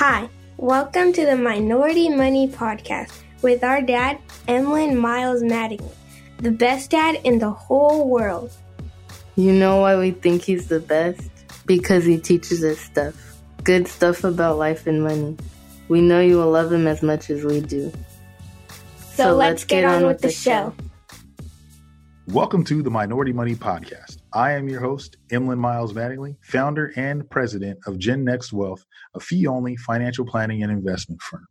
Hi, welcome to the Minority Money Podcast with our dad, Emlyn Miles Mattingly, the best dad in the whole world. You know why we think he's the best? Because he teaches us stuff. Good stuff about life and money. We know you will love him as much as we do. So, so let's, let's, get, get on, on, with the show. show. Welcome to the Minority Money Podcast. I am your host, Emlyn Miles Mattingly, founder and president of Gen Next Wealth, a fee only financial planning and investment firm.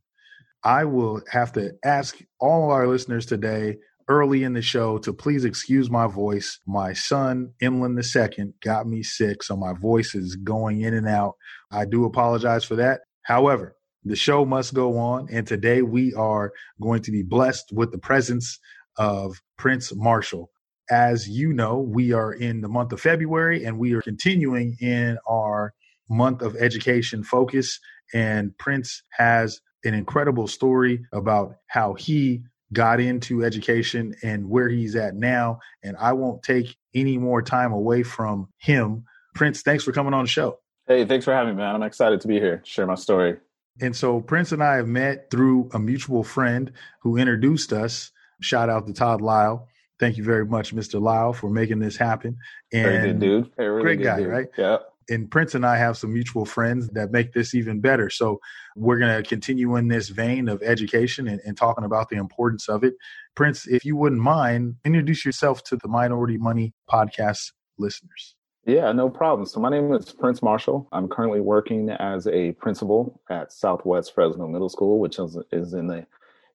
I will have to ask all our listeners today early in the show to please excuse my voice. My son, Emlyn II, got me sick, so my voice is going in and out. I do apologize for that. However, the show must go on, and today we are going to be blessed with the presence of Prince Marshall as you know, we are in the month of February and we are continuing in our month of education focus. And Prince has an incredible story about how he got into education and where he's at now. And I won't take any more time away from him. Prince, thanks for coming on the show. Hey, thanks for having me, man. I'm excited to be here, share my story. And so Prince and I have met through a mutual friend who introduced us. Shout out to Todd Lyle. Thank you very much, Mr. Lyle, for making this happen. And very good dude. Really great guy, dude. right? Yeah. And Prince and I have some mutual friends that make this even better. So we're going to continue in this vein of education and, and talking about the importance of it. Prince, if you wouldn't mind, introduce yourself to the Minority Money podcast listeners. Yeah, no problem. So my name is Prince Marshall. I'm currently working as a principal at Southwest Fresno Middle School, which is, is in the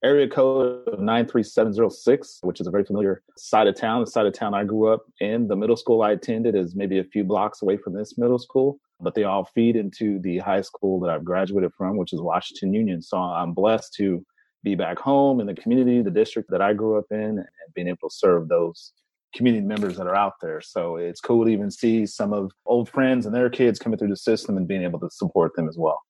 area code of 93706, which is a very familiar side of town. The side of town I grew up in. The middle school I attended is maybe a few blocks away from this middle school, but they all feed into the high school that I've graduated from, which is Washington Union. So I'm blessed to be back home in the community, the district that I grew up in, and being able to serve those community members that are out there. So it's cool to even see some of old friends and their kids coming through the system and being able to support them as well.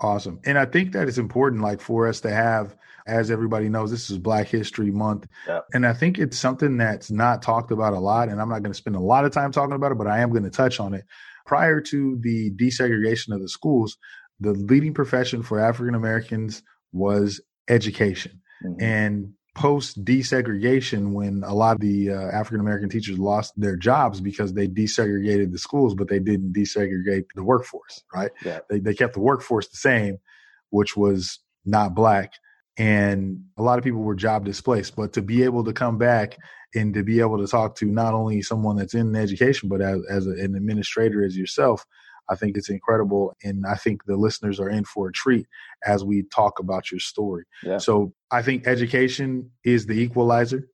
Awesome. And I think that it's important, like for us to have, as everybody knows, this is Black History Month. Yep. And I think it's something that's not talked about a lot. And I'm not going to spend a lot of time talking about it, but I am going to touch on it. Prior to the desegregation of the schools, the leading profession for African Americans was education. Mm-hmm. And post desegregation when a lot of the uh, African American teachers lost their jobs because they desegregated the schools, but they didn't desegregate the workforce, right? Yeah. They, they kept the workforce the same, which was not black. And a lot of people were job displaced. But to be able to come back and to be able to talk to not only someone that's in education, but as, as a, an administrator as yourself, I think it's incredible. And I think the listeners are in for a treat as we talk about your story. Yeah. So I think education is the equalizer.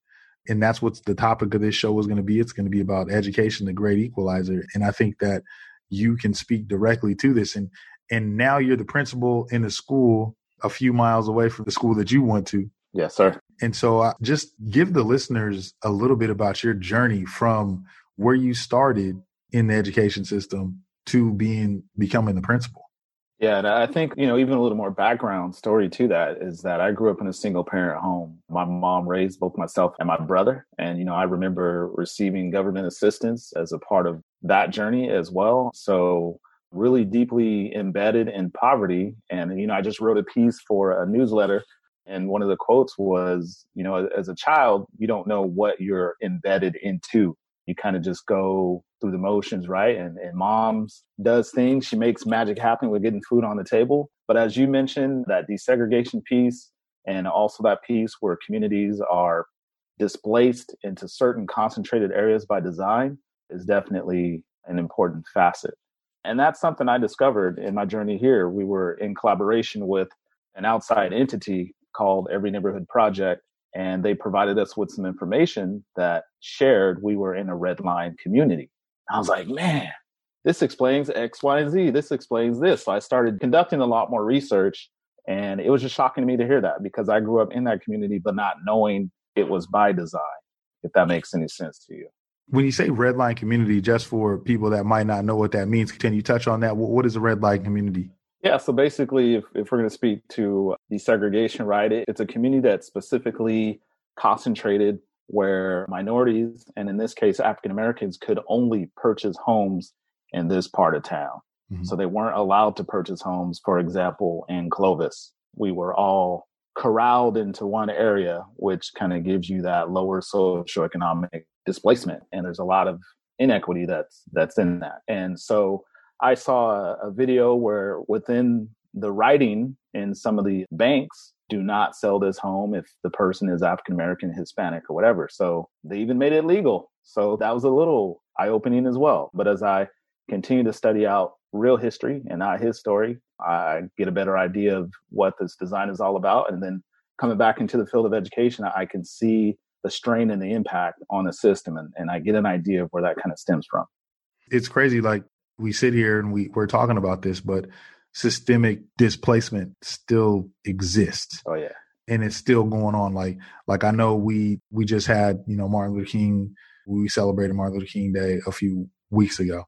And that's what the topic of this show is going to be. It's going to be about education, the great equalizer. And I think that you can speak directly to this. And and now you're the principal in a school a few miles away from the school that you went to. Yes, sir. And so uh, just give the listeners a little bit about your journey from where you started in the education system to being becoming the principal. Yeah, and I think, you know, even a little more background story to that is that I grew up in a single parent home. My mom raised both myself and my brother. And, you know, I remember receiving government assistance as a part of that journey as well. So, really deeply embedded in poverty. And, you know, I just wrote a piece for a newsletter. And one of the quotes was, you know, as a child, you don't know what you're embedded into you kind of just go through the motions, right? And, and mom's does things. She makes magic happen with getting food on the table. But as you mentioned, that desegregation piece and also that piece where communities are displaced into certain concentrated areas by design is definitely an important facet. And that's something I discovered in my journey here. We were in collaboration with an outside entity called Every Neighborhood Project and they provided us with some information that shared we were in a red line community. I was like, man, this explains X, Y, and Z. This explains this. So I started conducting a lot more research, and it was just shocking to me to hear that because I grew up in that community, but not knowing it was by design, if that makes any sense to you. When you say red line community, just for people that might not know what that means, can you touch on that? What is a red line community? Yeah, so basically, if, if we're going to speak to desegregation, right, it, it's a community that's specifically concentrated where minorities, and in this case, African Americans, could only purchase homes in this part of town. Mm-hmm. So they weren't allowed to purchase homes, for example, in Clovis. We were all corralled into one area, which kind of gives you that lower socioeconomic displacement. And there's a lot of inequity that's that's in that. And so I saw a, a video where within the writing in some of the banks do not sell this home if the person is African American, Hispanic, or whatever. So they even made it legal. So that was a little eye opening as well. But as I continue to study out real history and not his story, I get a better idea of what this design is all about. And then coming back into the field of education, I can see the strain and the impact on the system and, and I get an idea of where that kind of stems from. It's crazy. Like we sit here and we, we're talking about this, but systemic displacement still exists. Oh yeah. And it's still going on. Like like I know we we just had, you know, Martin Luther King, we celebrated Martin Luther King Day a few weeks ago.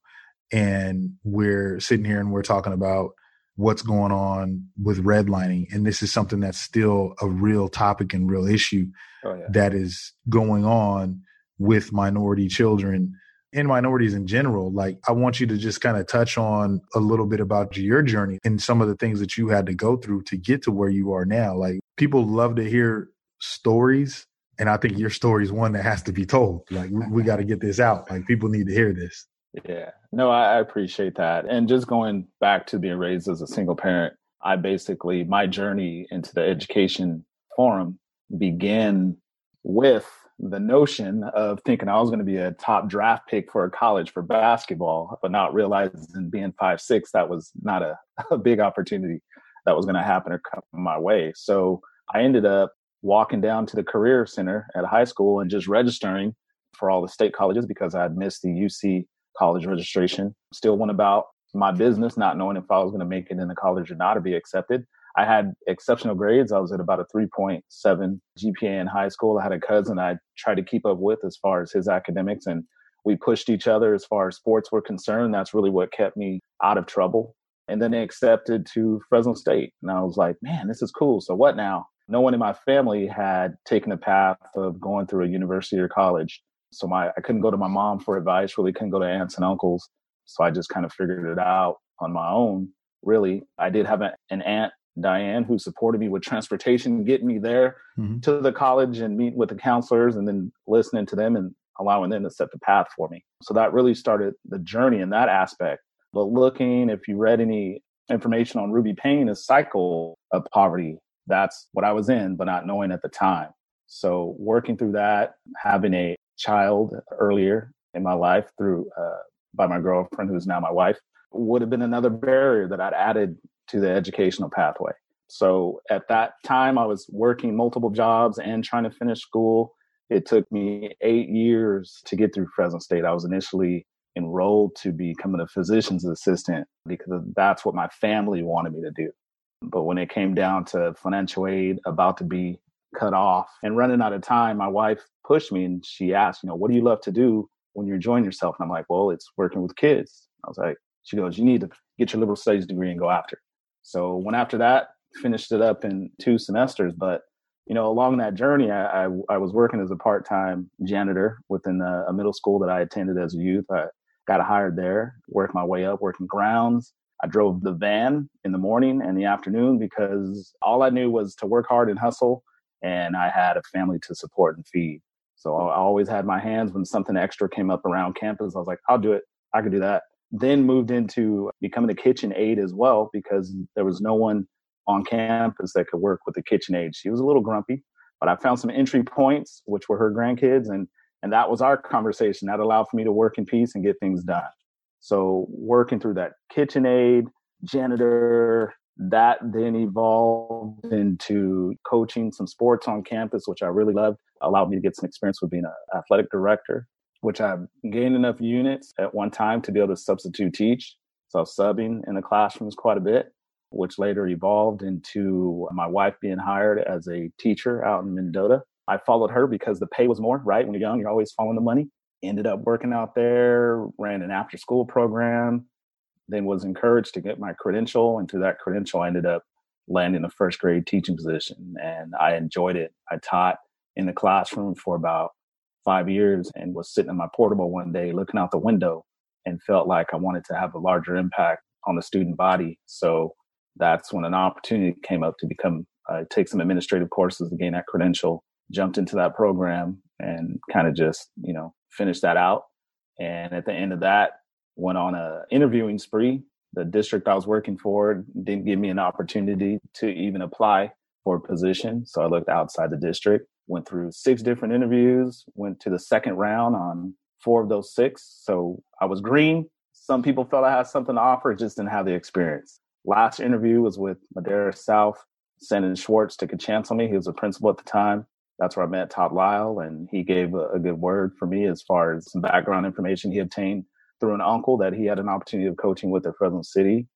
And we're sitting here and we're talking about what's going on with redlining. And this is something that's still a real topic and real issue oh, yeah. that is going on with minority children and minorities in general. Like, I want you to just kind of touch on a little bit about your journey and some of the things that you had to go through to get to where you are now. Like, people love to hear stories. And I think your story is one that has to be told. Like, we, we got to get this out. Like, people need to hear this. Yeah, no, I, I appreciate that. And just going back to being raised as a single parent, I basically, my journey into the education forum began with the notion of thinking I was going to be a top draft pick for a college for basketball, but not realizing being five six that was not a, a big opportunity that was going to happen or come my way. So I ended up walking down to the career center at high school and just registering for all the state colleges because I had missed the UC college registration. Still went about my business, not knowing if I was going to make it in the college or not or be accepted. I had exceptional grades. I was at about a 3.7 GPA in high school. I had a cousin I tried to keep up with as far as his academics, and we pushed each other as far as sports were concerned. That's really what kept me out of trouble. And then they accepted to Fresno State. And I was like, man, this is cool. So what now? No one in my family had taken the path of going through a university or college. So my I couldn't go to my mom for advice, really couldn't go to aunts and uncles. So I just kind of figured it out on my own. Really, I did have an aunt, Diane, who supported me with transportation, getting me there mm-hmm. to the college and meet with the counselors and then listening to them and allowing them to set the path for me. So that really started the journey in that aspect. But looking, if you read any information on Ruby Payne, a cycle of poverty, that's what I was in, but not knowing at the time. So working through that, having a child earlier in my life through uh, by my girlfriend, who's now my wife, would have been another barrier that I'd added to the educational pathway. So at that time, I was working multiple jobs and trying to finish school. It took me eight years to get through Fresno State. I was initially enrolled to become a physician's assistant because that's what my family wanted me to do. But when it came down to financial aid about to be cut off and running out of time, my wife pushed me and she asked, you know, what do you love to do when you're enjoying yourself? And I'm like, well, it's working with kids. I was like, she goes, you need to get your liberal studies degree and go after. It. So went after that, finished it up in two semesters. But you know, along that journey, I, I, I was working as a part time janitor within a, a, middle school that I attended as a youth. I got hired there, worked my way up, working grounds. I drove the van in the morning and the afternoon because all I knew was to work hard and hustle and I had a family to support and feed. So I always had my hands when something extra came up around campus. I was like, I'll do it. I can do that. Then moved into becoming a kitchen aide as well because there was no one on campus that could work with the kitchen aide. She was a little grumpy, but I found some entry points, which were her grandkids, and and that was our conversation. That allowed for me to work in peace and get things done. So working through that kitchen aide, janitor, that then evolved into coaching some sports on campus, which I really loved. Allowed me to get some experience with being an athletic director, which I gained enough units at one time to be able to substitute teach. So subbing in the classrooms quite a bit, which later evolved into my wife being hired as a teacher out in Mendota. I followed her because the pay was more, right? When you're young, you're always following the money. Ended up working out there, ran an after school program, then was encouraged to get my credential. And through that credential, I ended up landing a first grade teaching position. And I enjoyed it. I taught in the classroom for about five years and was sitting in my portable one day looking out the window and felt like I wanted to have a larger impact on the student body. So that's when an opportunity came up to become uh, take some administrative courses to gain that credential. Jumped into that program and kind of just you know finished that out. And at the end of that, went on a interviewing spree. The district I was working for didn't give me an opportunity to even apply for a position, so I looked outside the district. Went through six different interviews. Went to the second round on four of those six. So I was green. Some people felt I had something to offer, just didn't have the experience. Last interview was with Madera South. Senator Schwartz took a chance on me. He was a principal at the time. That's where I met Todd Lyle, and he gave a, a good word for me as far as some background information he obtained through an uncle that he had an opportunity of coaching with at Fresno City.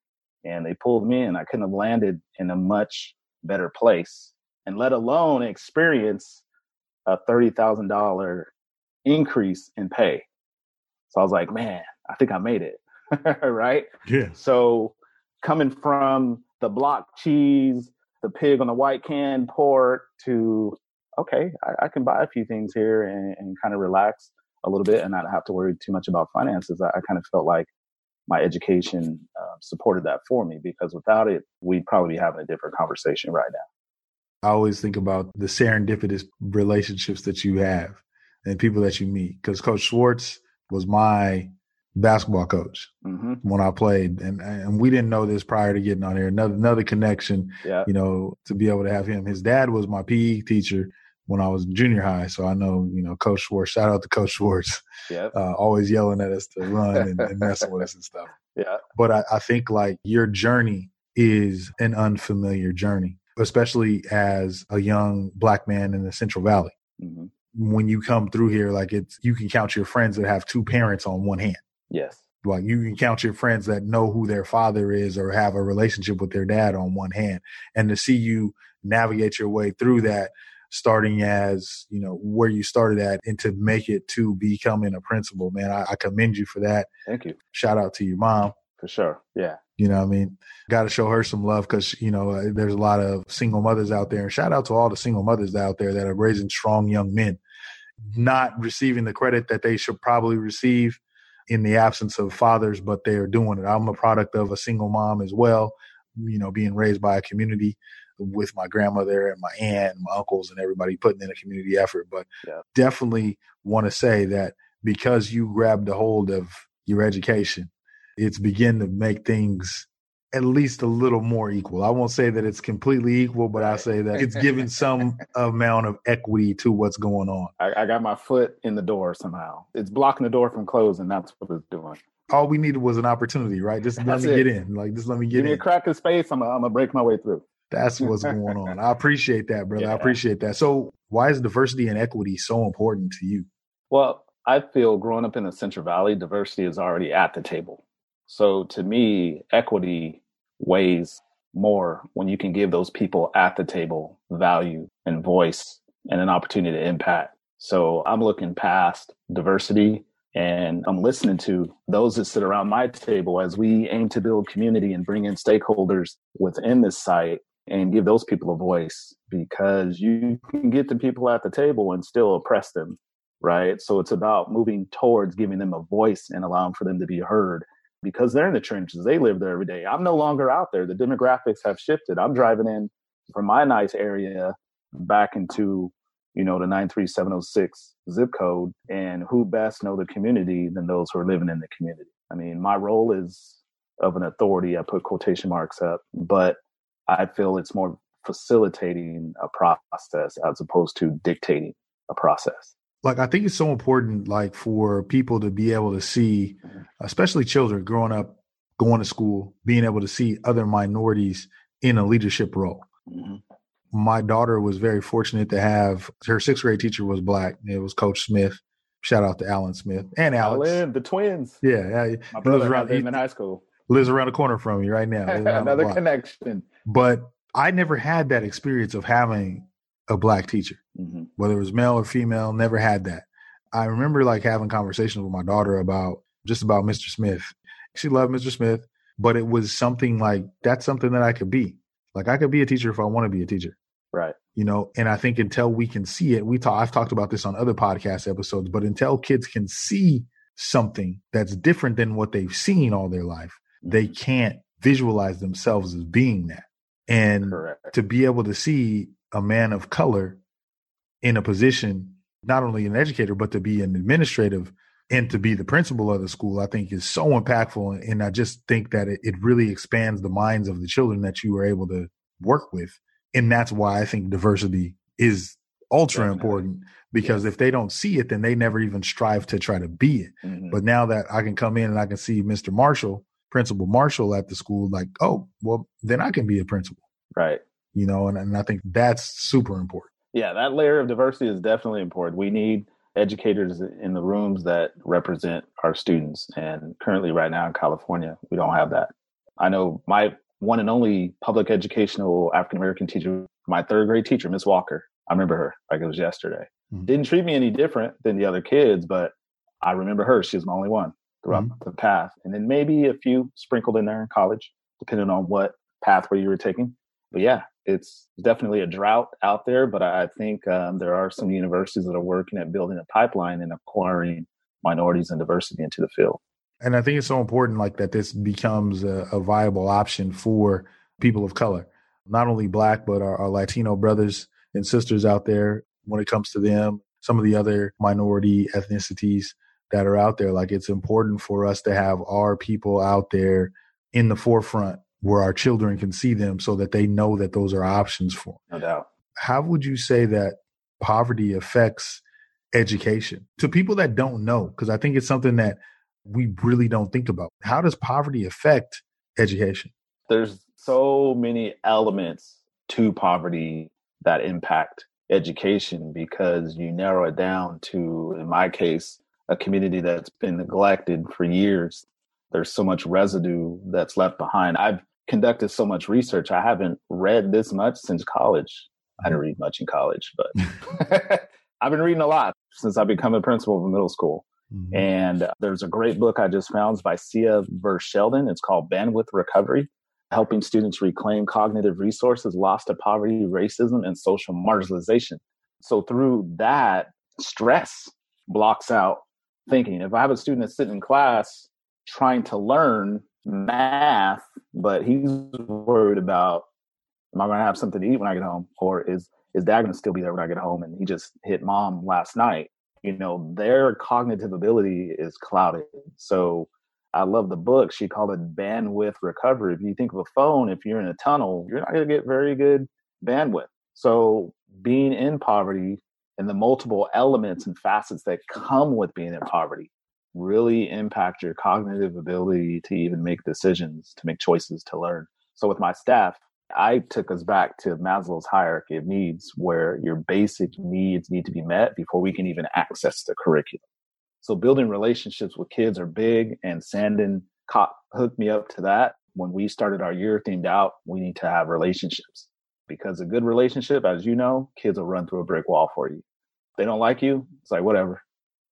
And they pulled me in. I couldn't have landed in a much better place, and let alone experience a $30,000 increase in pay. So I was like, man, I think I made it. right? Yeah. So coming from the block cheese, the pig on the white can pork to, okay, I, I can buy a few things here and, and, kind of relax a little bit and not have to worry too much about finances. I, I kind of felt like my education uh, supported that for me because without it, we'd probably be having a different conversation right now. I always think about the serendipitous relationships that you have and people that you meet. Because Coach Schwartz was my basketball coach mm-hmm. when I played, and and we didn't know this prior to getting on here. Another another connection, yeah. you know, to be able to have him. His dad was my PE teacher when I was junior high, so I know you know Coach Schwartz. Shout out to Coach Schwartz, yeah, uh, always yelling at us to run and, and messing with us and stuff. Yeah, but I, I think like your journey is an unfamiliar journey, especially as a young black man in the Central Valley. Mm-hmm when you come through here, like it's you can count your friends that have two parents on one hand. Yes. Like you can count your friends that know who their father is or have a relationship with their dad on one hand. And to see you navigate your way through that, starting as, you know, where you started at and to make it to becoming a principal, man, I, I commend you for that. Thank you. Shout out to your mom. For sure. Yeah. You know I mean? Got to show her some love because, you know, uh, there's a lot of single mothers out there. And shout out to all the single mothers out there that are raising strong young men, not receiving the credit that they should probably receive in the absence of fathers, but they are doing it. I'm a product of a single mom as well, you know, being raised by a community with my grandmother and my aunt and my uncles and everybody putting in a community effort. But yeah. definitely want to say that because you grabbed a hold of your education, it's begin to make things at least a little more equal. I won't say that it's completely equal, but I say that it's giving some amount of equity to what's going on. I, I, got my foot in the door somehow. It's blocking the door from closing. That's what it's doing. All we needed was an opportunity, right? Just let me it. get in. Like, just let me get in. Give in. me a crack of space. I'm gonna break my way through. That's what's going on. I appreciate that, brother. Yeah. I appreciate that. So, why is diversity and equity so important to you? Well, I feel growing up in the Central Valley, diversity is already at the table. So, to me, equity weighs more when you can give those people at the table value and voice and an opportunity to impact. So I'm looking past diversity and I'm listening to those that sit around my table as we aim to build community and bring in stakeholders within this site and give those people a voice because you can get the people at the table and still oppress them, right? So it's about moving towards giving them a voice and allowing for them to be heard because they're in the trenches. They live there every day. I'm no longer out there. The demographics have shifted. I'm driving in from my nice area back into, you know, the 93706 zip code. And who best know the community than those who are living in the community? I mean, my role is of an authority. I put quotation marks up, but I feel it's more facilitating a process as opposed to dictating a process like I think it's so important, like for people to be able to see, especially children growing up, going to school, being able to see other minorities in a leadership role. Mm-hmm. My daughter was very fortunate to have her sixth grade teacher was black. It was Coach Smith. Shout out to Alan Smith and Alex, Alan, the twins. Yeah, yeah. My brother lives around, in high school. Lives around the corner from me right now. Another connection. But I never had that experience of having a black teacher, mm-hmm. whether it was male or female, never had that. I remember like having conversations with my daughter about just about Mr. Smith. She loved Mr. Smith, but it was something like that's something that I could be. Like I could be a teacher if I want to be a teacher. Right. You know, and I think until we can see it, we talk I've talked about this on other podcast episodes, but until kids can see something that's different than what they've seen all their life, they can't visualize themselves as being that. And Correct. to be able to see a man of color in a position, not only an educator, but to be an administrative and to be the principal of the school, I think is so impactful. And I just think that it, it really expands the minds of the children that you were able to work with. And that's why I think diversity is ultra Definitely. important because if they don't see it, then they never even strive to try to be it. Mhm. But now that I can come in and I can see Mr. Marshall, Principal Marshall at the school, like, oh, well, then I can be a principal, right. You know, and, and I think that's super important. Yeah, that layer of diversity is definitely important. We need educators in the rooms that represent our students. And currently, right now in California, we don't have that. I know my one and only public educational African American teacher, my third grade teacher, Miss Walker. I remember her like it was yesterday. Mhm. Didn't treat me any different than the other kids, but I remember her. She was my only one throughout the path. And then maybe a few sprinkled in there in college, depending on what pathway you were taking. But yeah, it's definitely a drought out there. But I think um, there are some universities that are working at building a pipeline and acquiring minorities and diversity into the field. And I think it's so important, like that this becomes a, a viable option for people of color, not only black, but our, our Latino brothers and sisters out there when it comes to them, some of the other minority ethnicities that are out there. Like it's important for us to have our people out there in the forefront where our children can see them so that they know that those are options for them. No doubt. How would you say that poverty affects education to people that don't know? Because I think it's something that we really don't think about. How does poverty affect education? There's so many elements to poverty that impact education because you narrow it down to, in my case, a community that's been neglected for years. There's so much residue that's left behind. I've conducted so much research. I haven't read this much since college. I didn't read much in college, but I've been reading a lot since I become a principal of a middle school. Mhm. And there's a great book I just found it's by Cia Verschelden. It's called Bandwidth Recovery, helping students reclaim cognitive resources lost to poverty, racism, and social marginalization. So through that, stress blocks out thinking. If I have a student that's sitting in class trying to learn math, but he's worried about, am I going to have something to eat when I get home? Or is, is dad going to still be there when I get home? And he just hit mom last night you know, their cognitive ability is clouded. So I love the book. She called it bandwidth recovery. If you think of a phone, if you're in a tunnel, you're not going to get very good bandwidth. So being in poverty and the multiple elements and facets that come with being in poverty really impact your cognitive ability to even make decisions, to make choices, to learn. So with my staff, I took us back to Maslow's hierarchy of needs, where your basic needs need to be met before we can even access the curriculum. So building relationships with kids are big, and Sandon caught, hooked me up to that. When we started our year themed out, we need to have relationships because a good relationship, as you know, kids will run through a brick wall for you. They don't like you, it's like, whatever.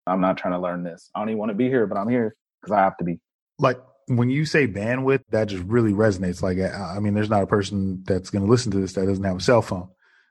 I'm not trying to learn this. I don't even want to be here, but I'm here because I have to be. Like when you say bandwidth, that just really resonates. Like, I I mean, there's not a person that's going to listen to this that doesn't have a cell phone.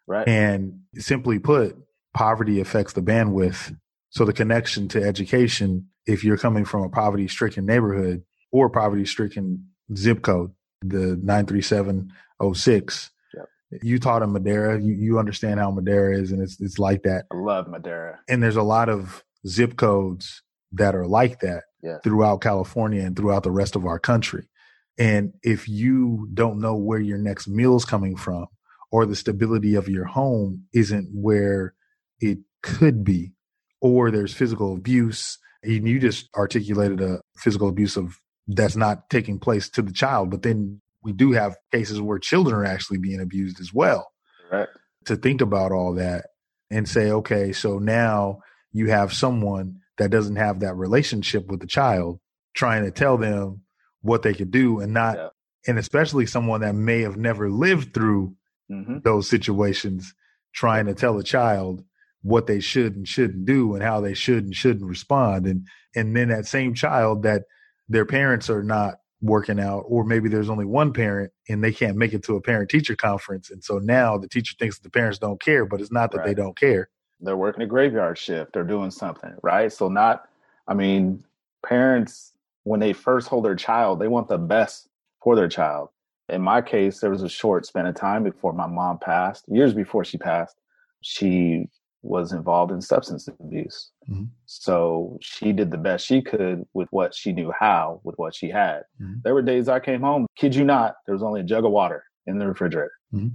Right. And simply put, poverty affects the bandwidth. So the connection to education, if you're coming from a poverty stricken neighborhood or poverty stricken zip code, the 93706, Yep. you taught in Madera. you, you understand how Madera is, and it's, it's like that. I love Madera. And there's a lot of zip codes that are like that Yes. throughout California and throughout the rest of our country. And if you don't know where your next meal is coming from or the stability of your home isn't where it could be, or there's physical abuse, and you just articulated a physical abuse of that's not taking place to the child, but then we do have cases where children are actually being abused as well Correct. to think about all that and say, okay, so now you have someone that doesn't have that relationship with the child trying to tell them what they could do and not, Yeah. and especially someone that may have never lived through hmm those situations trying to tell a child what they should and shouldn't do and how they should and shouldn't respond. And and then that same child that their parents are not working out or maybe there's only one parent and they can't make it to a parent teacher conference. And so now the teacher thinks that the parents don't care but it's not that they don't care They're working a graveyard shift. They're doing something, right? So not, I mean, parents when they first hold their child, they want the best for their child. In my case, there was a short span of time before my mom passed, years before she passed. She was involved in substance abuse. Mm-hmm. So she did the best she could with what she knew how, with what she had. Mm-hmm. There were days I came home, kid you not, there was only a jug of water in the refrigerator. Mm-hmm.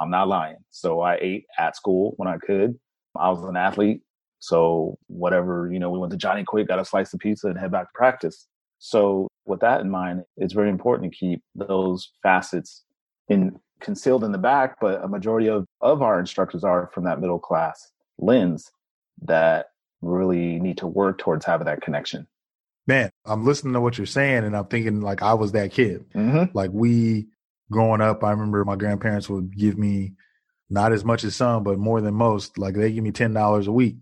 I'm not lying. So I ate at school when I could. I was an athlete. So whatever, you know, we went to Johnny Quick, got a slice of pizza and head back to practice. So with that in mind, it's very important to keep those facets in concealed in the back, but a majority of, of our instructors are from that middle class lens that really need to work towards having that connection. Man, I'm listening to what you're saying and I'm thinking like I was that kid. Mm-hmm. Like we growing up, I remember my grandparents would give me not as much as some, but more than most. Like they give me ten dollars a week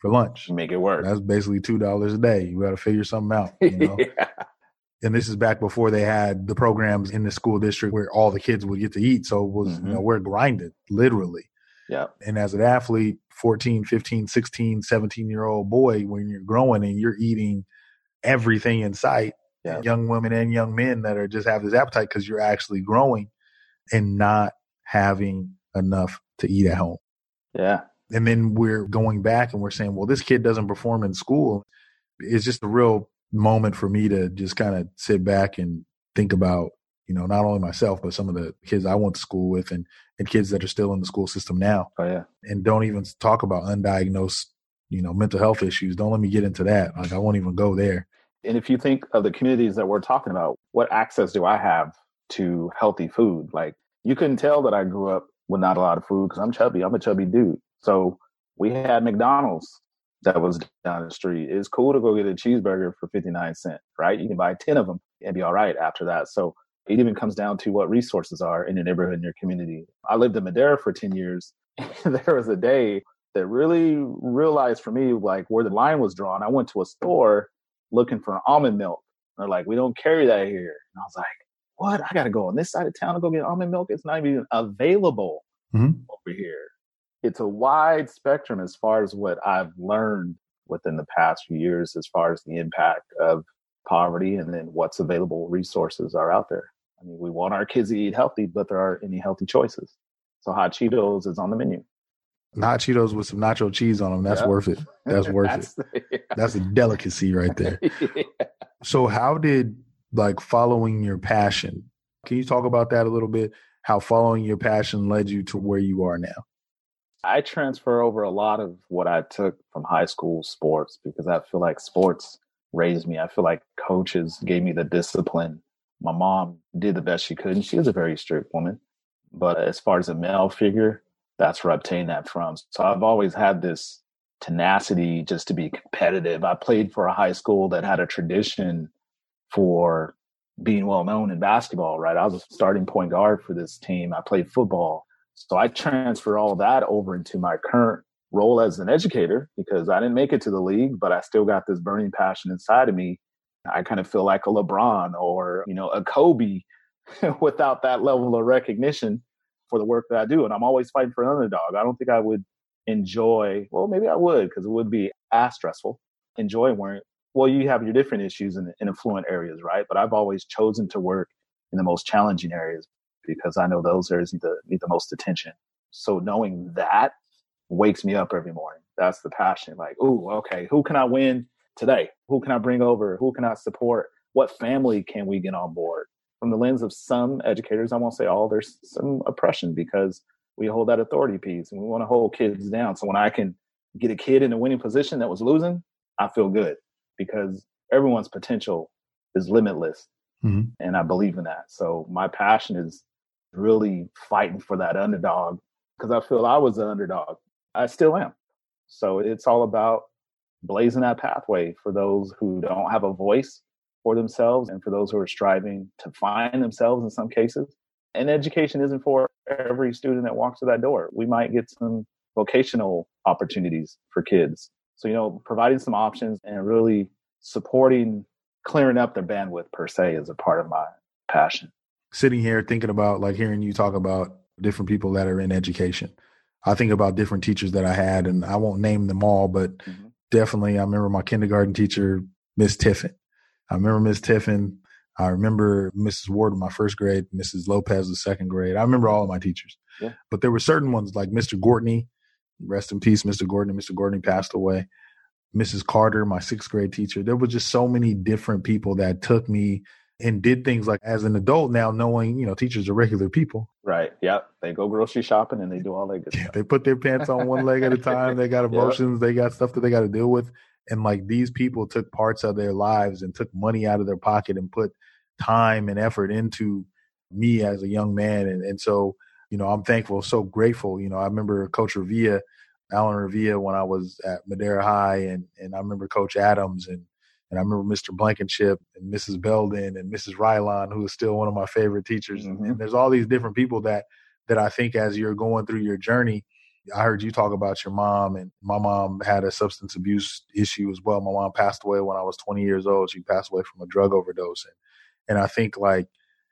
for lunch. Make it work. That's basically two dollars a day. You got to figure something out. You know? yeah. And this is back before they had the programs in the school district where all the kids would get to eat. So it was, mm-hmm. you know, we're grinded literally. Yeah. And as an athlete, 14, 15, 16, 17 year old boy, when you're growing and you're eating everything in sight, yeah. young women and young men that are just have this appetite because you're actually growing and not having enough to eat at home. Yeah. And then we're going back and we're saying, well, this kid doesn't perform in school. It's just a real moment for me to just kind of sit back and think about, you know, not only myself, but some of the kids I went to school with and, and kids that are still in the school system now. Oh, yeah. And don't even talk about undiagnosed, you know, mental health issues. Don't let me get into that. Like, I won't even go there. And if you think of the communities that we're talking about, what access do I have to healthy food? Like, you couldn't tell that I grew up with not a lot of food because I'm chubby. I'm a chubby dude. So we had McDonald's that was down the street. It's cool to go get a cheeseburger for 59 cents, right? You can buy 10 of them and be all right after that. So it even comes down to what resources are in your neighborhood, in your community. I lived in Madera for 10 years. there was a day that really realized for me, like where the line was drawn. I went to a store looking for almond milk. They're like, we don't carry that here. And I was like, what? I got to go on this side of town to go get almond milk. It's not even available mm-hmm. over here. It's a wide spectrum as far as what I've learned within the past few years, as far as the impact of poverty and then what's available resources are out there. I mean, we want our kids to eat healthy, but there aren't any healthy choices. So hot Cheetos is on the menu. Hot Cheetos with some nacho cheese on them. That's yep. worth it. That's worth That's, it. Yeah. That's a delicacy right there. yeah. So how did like following your passion. Can you talk about that a little bit? How following your passion led you to where you are now? I transfer over a lot of what I took from high school sports because I feel like sports raised me. I feel like coaches gave me the discipline. My mom did the best she could, and she was a very strict woman. But as far as a male figure, that's where I obtained that from. So I've always had this tenacity just to be competitive. I played for a high school that had a tradition for being well known in basketball, right? I was a starting point guard for this team. I played football. So I transfer all that over into my current role as an educator because I didn't make it to the league, but I still got this burning passion inside of me. I kind of feel like a LeBron or, you know, a Kobe without that level of recognition for the work that I do. And I'm always fighting for an underdog. I don't think I would enjoy, well, maybe I would because it would be as stressful, enjoy wearing, well, you have your different issues in, in affluent areas, right? But I've always chosen to work in the most challenging areas because I know those areas need the, need the most attention. So knowing that wakes me up every morning. That's the passion. Like, oh, okay, who can I win today? Who can I bring over? Who can I support? What family can we get on board? From the lens of some educators, I won't say all, there's some oppression because we hold that authority piece and we want to hold kids down. So when I can get a kid in a winning position that was losing, I feel good because everyone's potential is limitless. Mm-hmm. And I believe in that. So my passion is really fighting for that underdog because I feel I was an underdog. I still am. So it's all about blazing that pathway for those who don't have a voice for themselves and for those who are striving to find themselves in some cases. And education isn't for every student that walks through that door. We might get some vocational opportunities for kids so, you know, providing some options and really supporting clearing up their bandwidth per se is a part of my passion. Sitting here thinking about like hearing you talk about different people that are in education. I think about different teachers that I had, and I won't name them all, but mm-hmm. definitely I remember my kindergarten teacher, Miss Tiffin. I remember Miss Tiffin. I remember Mrs. Ward in my first grade, Mrs. Lopez the second grade. I remember all of my teachers. Yeah. But there were certain ones like Mr. Gortney, rest in peace, Mr. Gordon. Mr. Gordon passed away. Mrs. Carter, my sixth grade teacher. There were just so many different people that took me and did things like as an adult now knowing, you know, teachers are regular people. Right. Yep. They go grocery shopping and they do all that good stuff. They put their pants on one leg at a time. They got emotions. Yep. They got stuff that they got to deal with. And like these people took parts of their lives and took money out of their pocket and put time and effort into me as a young man. And, and so, you know, I'm thankful, so grateful. You know, I remember Coach Revia, Alan Revia, when I was at Madera High, and, and I remember Coach Adams and and I remember Mr. Blankenship and Mrs. Belden and Mrs. Rylon, who is still one of my favorite teachers. Mm-hmm. And there's all these different people that that I think as you're going through your journey, I heard you talk about your mom, and my mom had a substance abuse issue as well. My mom passed away when I was 20 years old. She passed away from a drug overdose, and and I think like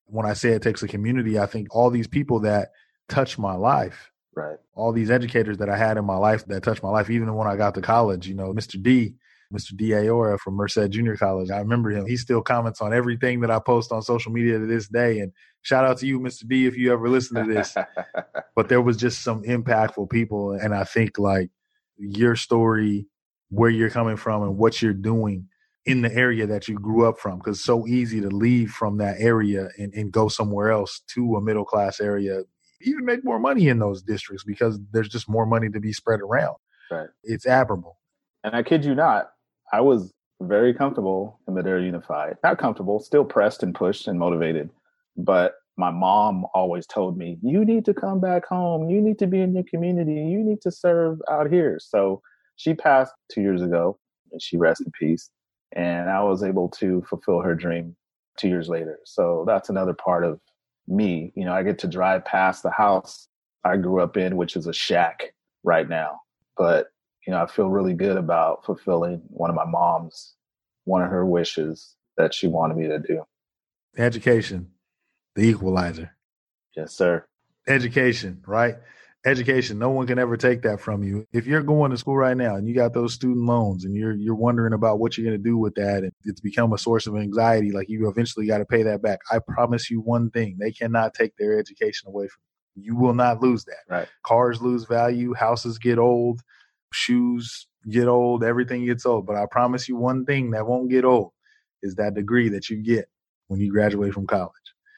when I say it takes a community, I think all these people that touch my life, right? All these educators that I had in my life that touched my life, even when I got to college. You know, Mr. D Mr. D. Aora from Merced Junior College. I remember him. He still comments on everything that I post on social media to this day. And shout out to you, Mr. D, if you ever listen to this. but there was just some impactful people. And I think like your story, where you're coming from and what you're doing in the area that you grew up from, because it's so easy to leave from that area and, and go somewhere else to a middle class area, even make more money in those districts because there's just more money to be spread around. Right. It's admirable. And I kid you not, I was very comfortable in Madera Unified. Not comfortable, still pressed and pushed and motivated. But my mom always told me, you need to come back home. You need to be in your community. You need to serve out here. So she passed two years ago and she rests in peace. And I was able to fulfill her dream two years later. So that's another part of me. You know, I get to drive past the house I grew up in, which is a shack right now. But you know, I feel really good about fulfilling one of my mom's, one of her wishes that she wanted me to do. Education, the equalizer. Yes, sir. Education, right? Education. No one can ever take that from you. If you're going to school right now and you got those student loans and you're you're wondering about what you're going to do with that and it's become a source of anxiety, like you eventually got to pay that back. I promise you one thing: they cannot take their education away from you. You will not lose that. Right. Cars lose value. Houses get old shoes get old, everything gets old. But I promise you one thing that won't get old is that degree that you get when you graduate from college.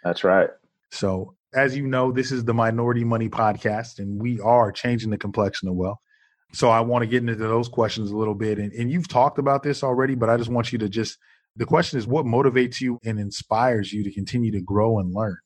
That's right. So, as you know, this is the Minority Money Podcast, and we are changing the complexion of wealth. So, I want to get into those questions a little bit. And, and you've talked about this already, but I just want you to just the question is what motivates you and inspires you to continue to grow and learn?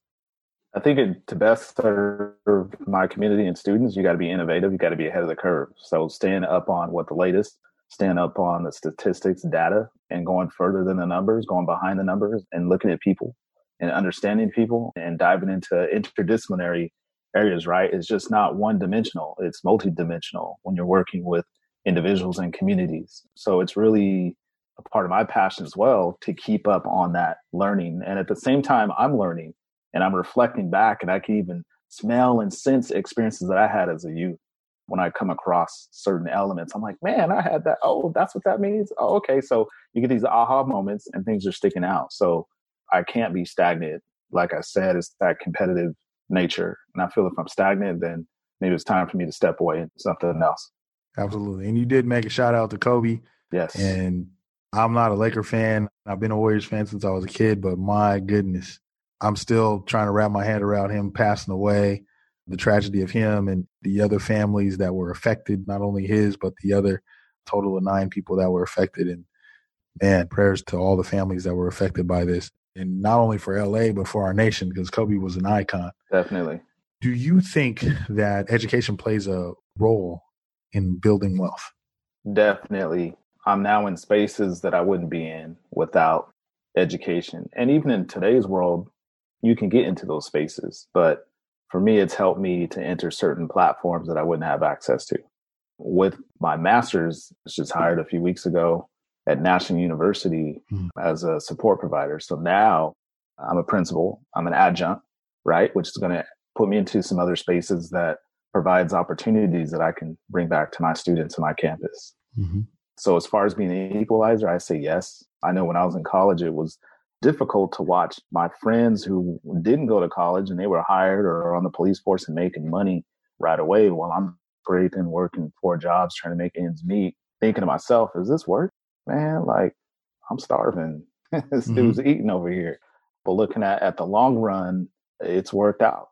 I think it, to best serve my community and students, you got to be innovative. You got to be ahead of the curve. So staying up on what the latest, staying up on the statistics, data, and going further than the numbers, going behind the numbers, and looking at people and understanding people and diving into interdisciplinary areas. Right? It's just not one dimensional. It's multidimensional when you're working with individuals and communities. So it's really a part of my passion as well to keep up on that learning. And at the same time, I'm learning and I'm reflecting back and I can even smell and sense experiences that I had as a youth when I come across certain elements. I'm like, man, I had that. Oh, that's what that means. Oh, okay. So you get these aha moments and things are sticking out. So I can't be stagnant. Like I said, it's that competitive nature. And I feel if I'm stagnant, then maybe it's time for me to step away into something else. Absolutely. And you did make a shout out to Kobe. Yes. And I'm not a Laker fan. I've been a Warriors fan since I was a kid, but my goodness, I'm still trying to wrap my head around him passing away, the tragedy of him and the other families that were affected, not only his, but the other total of nine people that were affected. And man, prayers to all the families that were affected by this. And not only for LA, but for our nation, because Kobe was an icon. Definitely. Do you think that education plays a role in building wealth? Definitely. I'm now in spaces that I wouldn't be in without education. And even in today's world, you can get into those spaces. But for me, it's helped me to enter certain platforms that I wouldn't have access to. With my master's, just hired a few weeks ago at National University mm. as a support provider. So now I'm a principal, I'm an adjunct, right? Which is going to put me into some other spaces that provides opportunities that I can bring back to my students and my campus. Mm-hmm. So as far as being an equalizer, I say yes. I know when I was in college, it was difficult to watch my friends who didn't go to college and they were hired or on the police force and making money right away while I'm scraping, working four jobs, trying to make ends meet, thinking to myself, is this work? Man, like I'm starving. this mm-hmm. dude's eating over here. But looking at at the long run, it's worked out.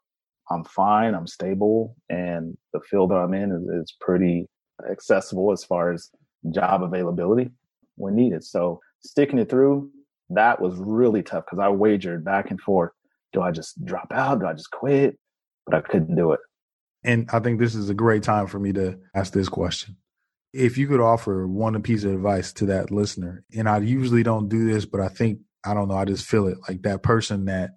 I'm fine. I'm stable, and the field that I'm in is, is pretty accessible as far as job availability when needed. So sticking it through, that was really tough because I wagered back and forth. Do I just drop out? Do I just quit? But I couldn't do it. And I think this is a great time for me to ask this question. If you could offer one piece of advice to that listener, and I usually don't do this, but I think I don't know, I just feel it like that person that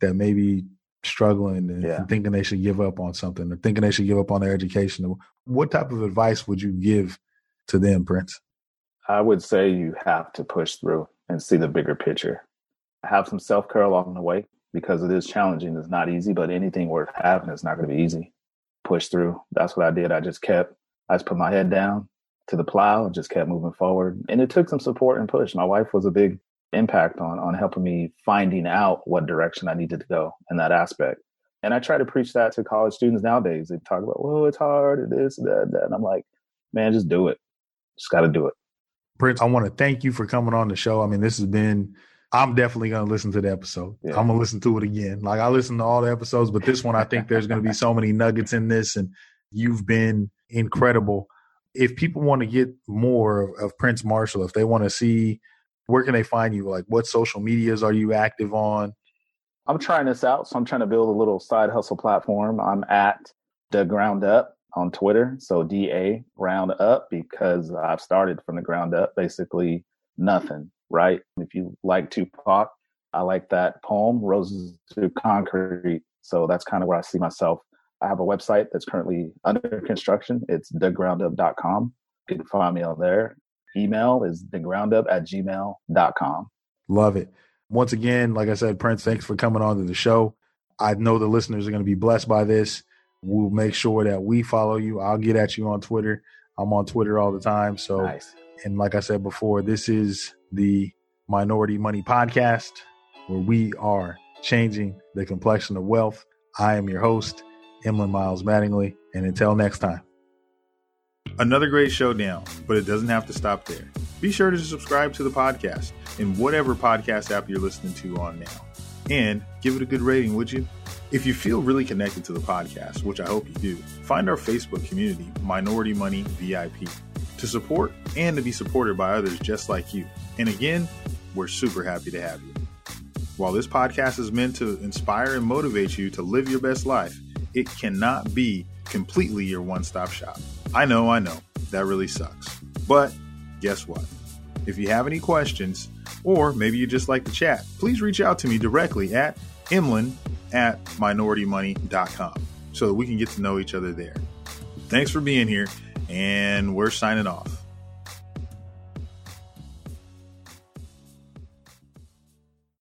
that maybe struggling and, yeah. thinking they should give up on something or thinking they should give up on their education. What type of advice would you give to them, Prince? I would say you have to push through and see the bigger picture. Have some self care along the way because it is challenging. It's not easy, but anything worth having is not going to be easy. Push through. That's what I did. I just kept, I just put my head down to the plow and just kept moving forward. And it took some support and push. My wife was a big impact on on helping me finding out what direction I needed to go in that aspect. And I try to preach that to college students nowadays. They talk about, "Oh, it's hard, and this, that, that," and I'm like, "Man, just do it. Just got to do it." Prince, I want to thank you for coming on the show. I mean, this has been. I'm definitely going to listen to the episode. Yeah. I'm going to listen to it again. Like I listen to all the episodes, but this one, I think there's going to be so many nuggets in this, and you've been incredible. If people want to get more of Prince Marshall, if they want to see where can they find you? Like, what social medias are you active on? I'm trying this out, so I'm trying to build a little side hustle platform. I'm at the ground up on Twitter, so DA ground up because I've started from the ground up, basically nothing. Right? If you like Tupac, I like that poem, Roses to Concrete. So that's kind of where I see myself. I have a website that's currently under construction. It's thegroundup.com. You can find me on there email is thegroundup at gmail.com. Love it. Once again, like I said, Prince, thanks for coming on to the show. I know the listeners are going to be blessed by this. We'll make sure that we follow you. I'll get at you on Twitter. I'm on Twitter all the time. So, nice. and like I said before, this is the Minority Money Podcast where we are changing the complexion of wealth. I am your host, Emlyn Miles Mattingly. And until next time. Another great showdown, but it doesn't have to stop there. Be sure to subscribe to the podcast in whatever podcast app you're listening to on now. And give it a good rating, would you? If you feel really connected to the podcast, which I hope you do, find our Facebook community, Minority Money VIP, to support and to be supported by others just like you. And again, we're super happy to have you. While this podcast is meant to inspire and motivate you to live your best life, it cannot be completely your one stop shop. I know, I know, that really sucks. But guess what? If you have any questions, or maybe you just like to chat, please reach out to me directly at emlyn at minoritymoney.com so that we can get to know each other there. Thanks for being here, and we're signing off.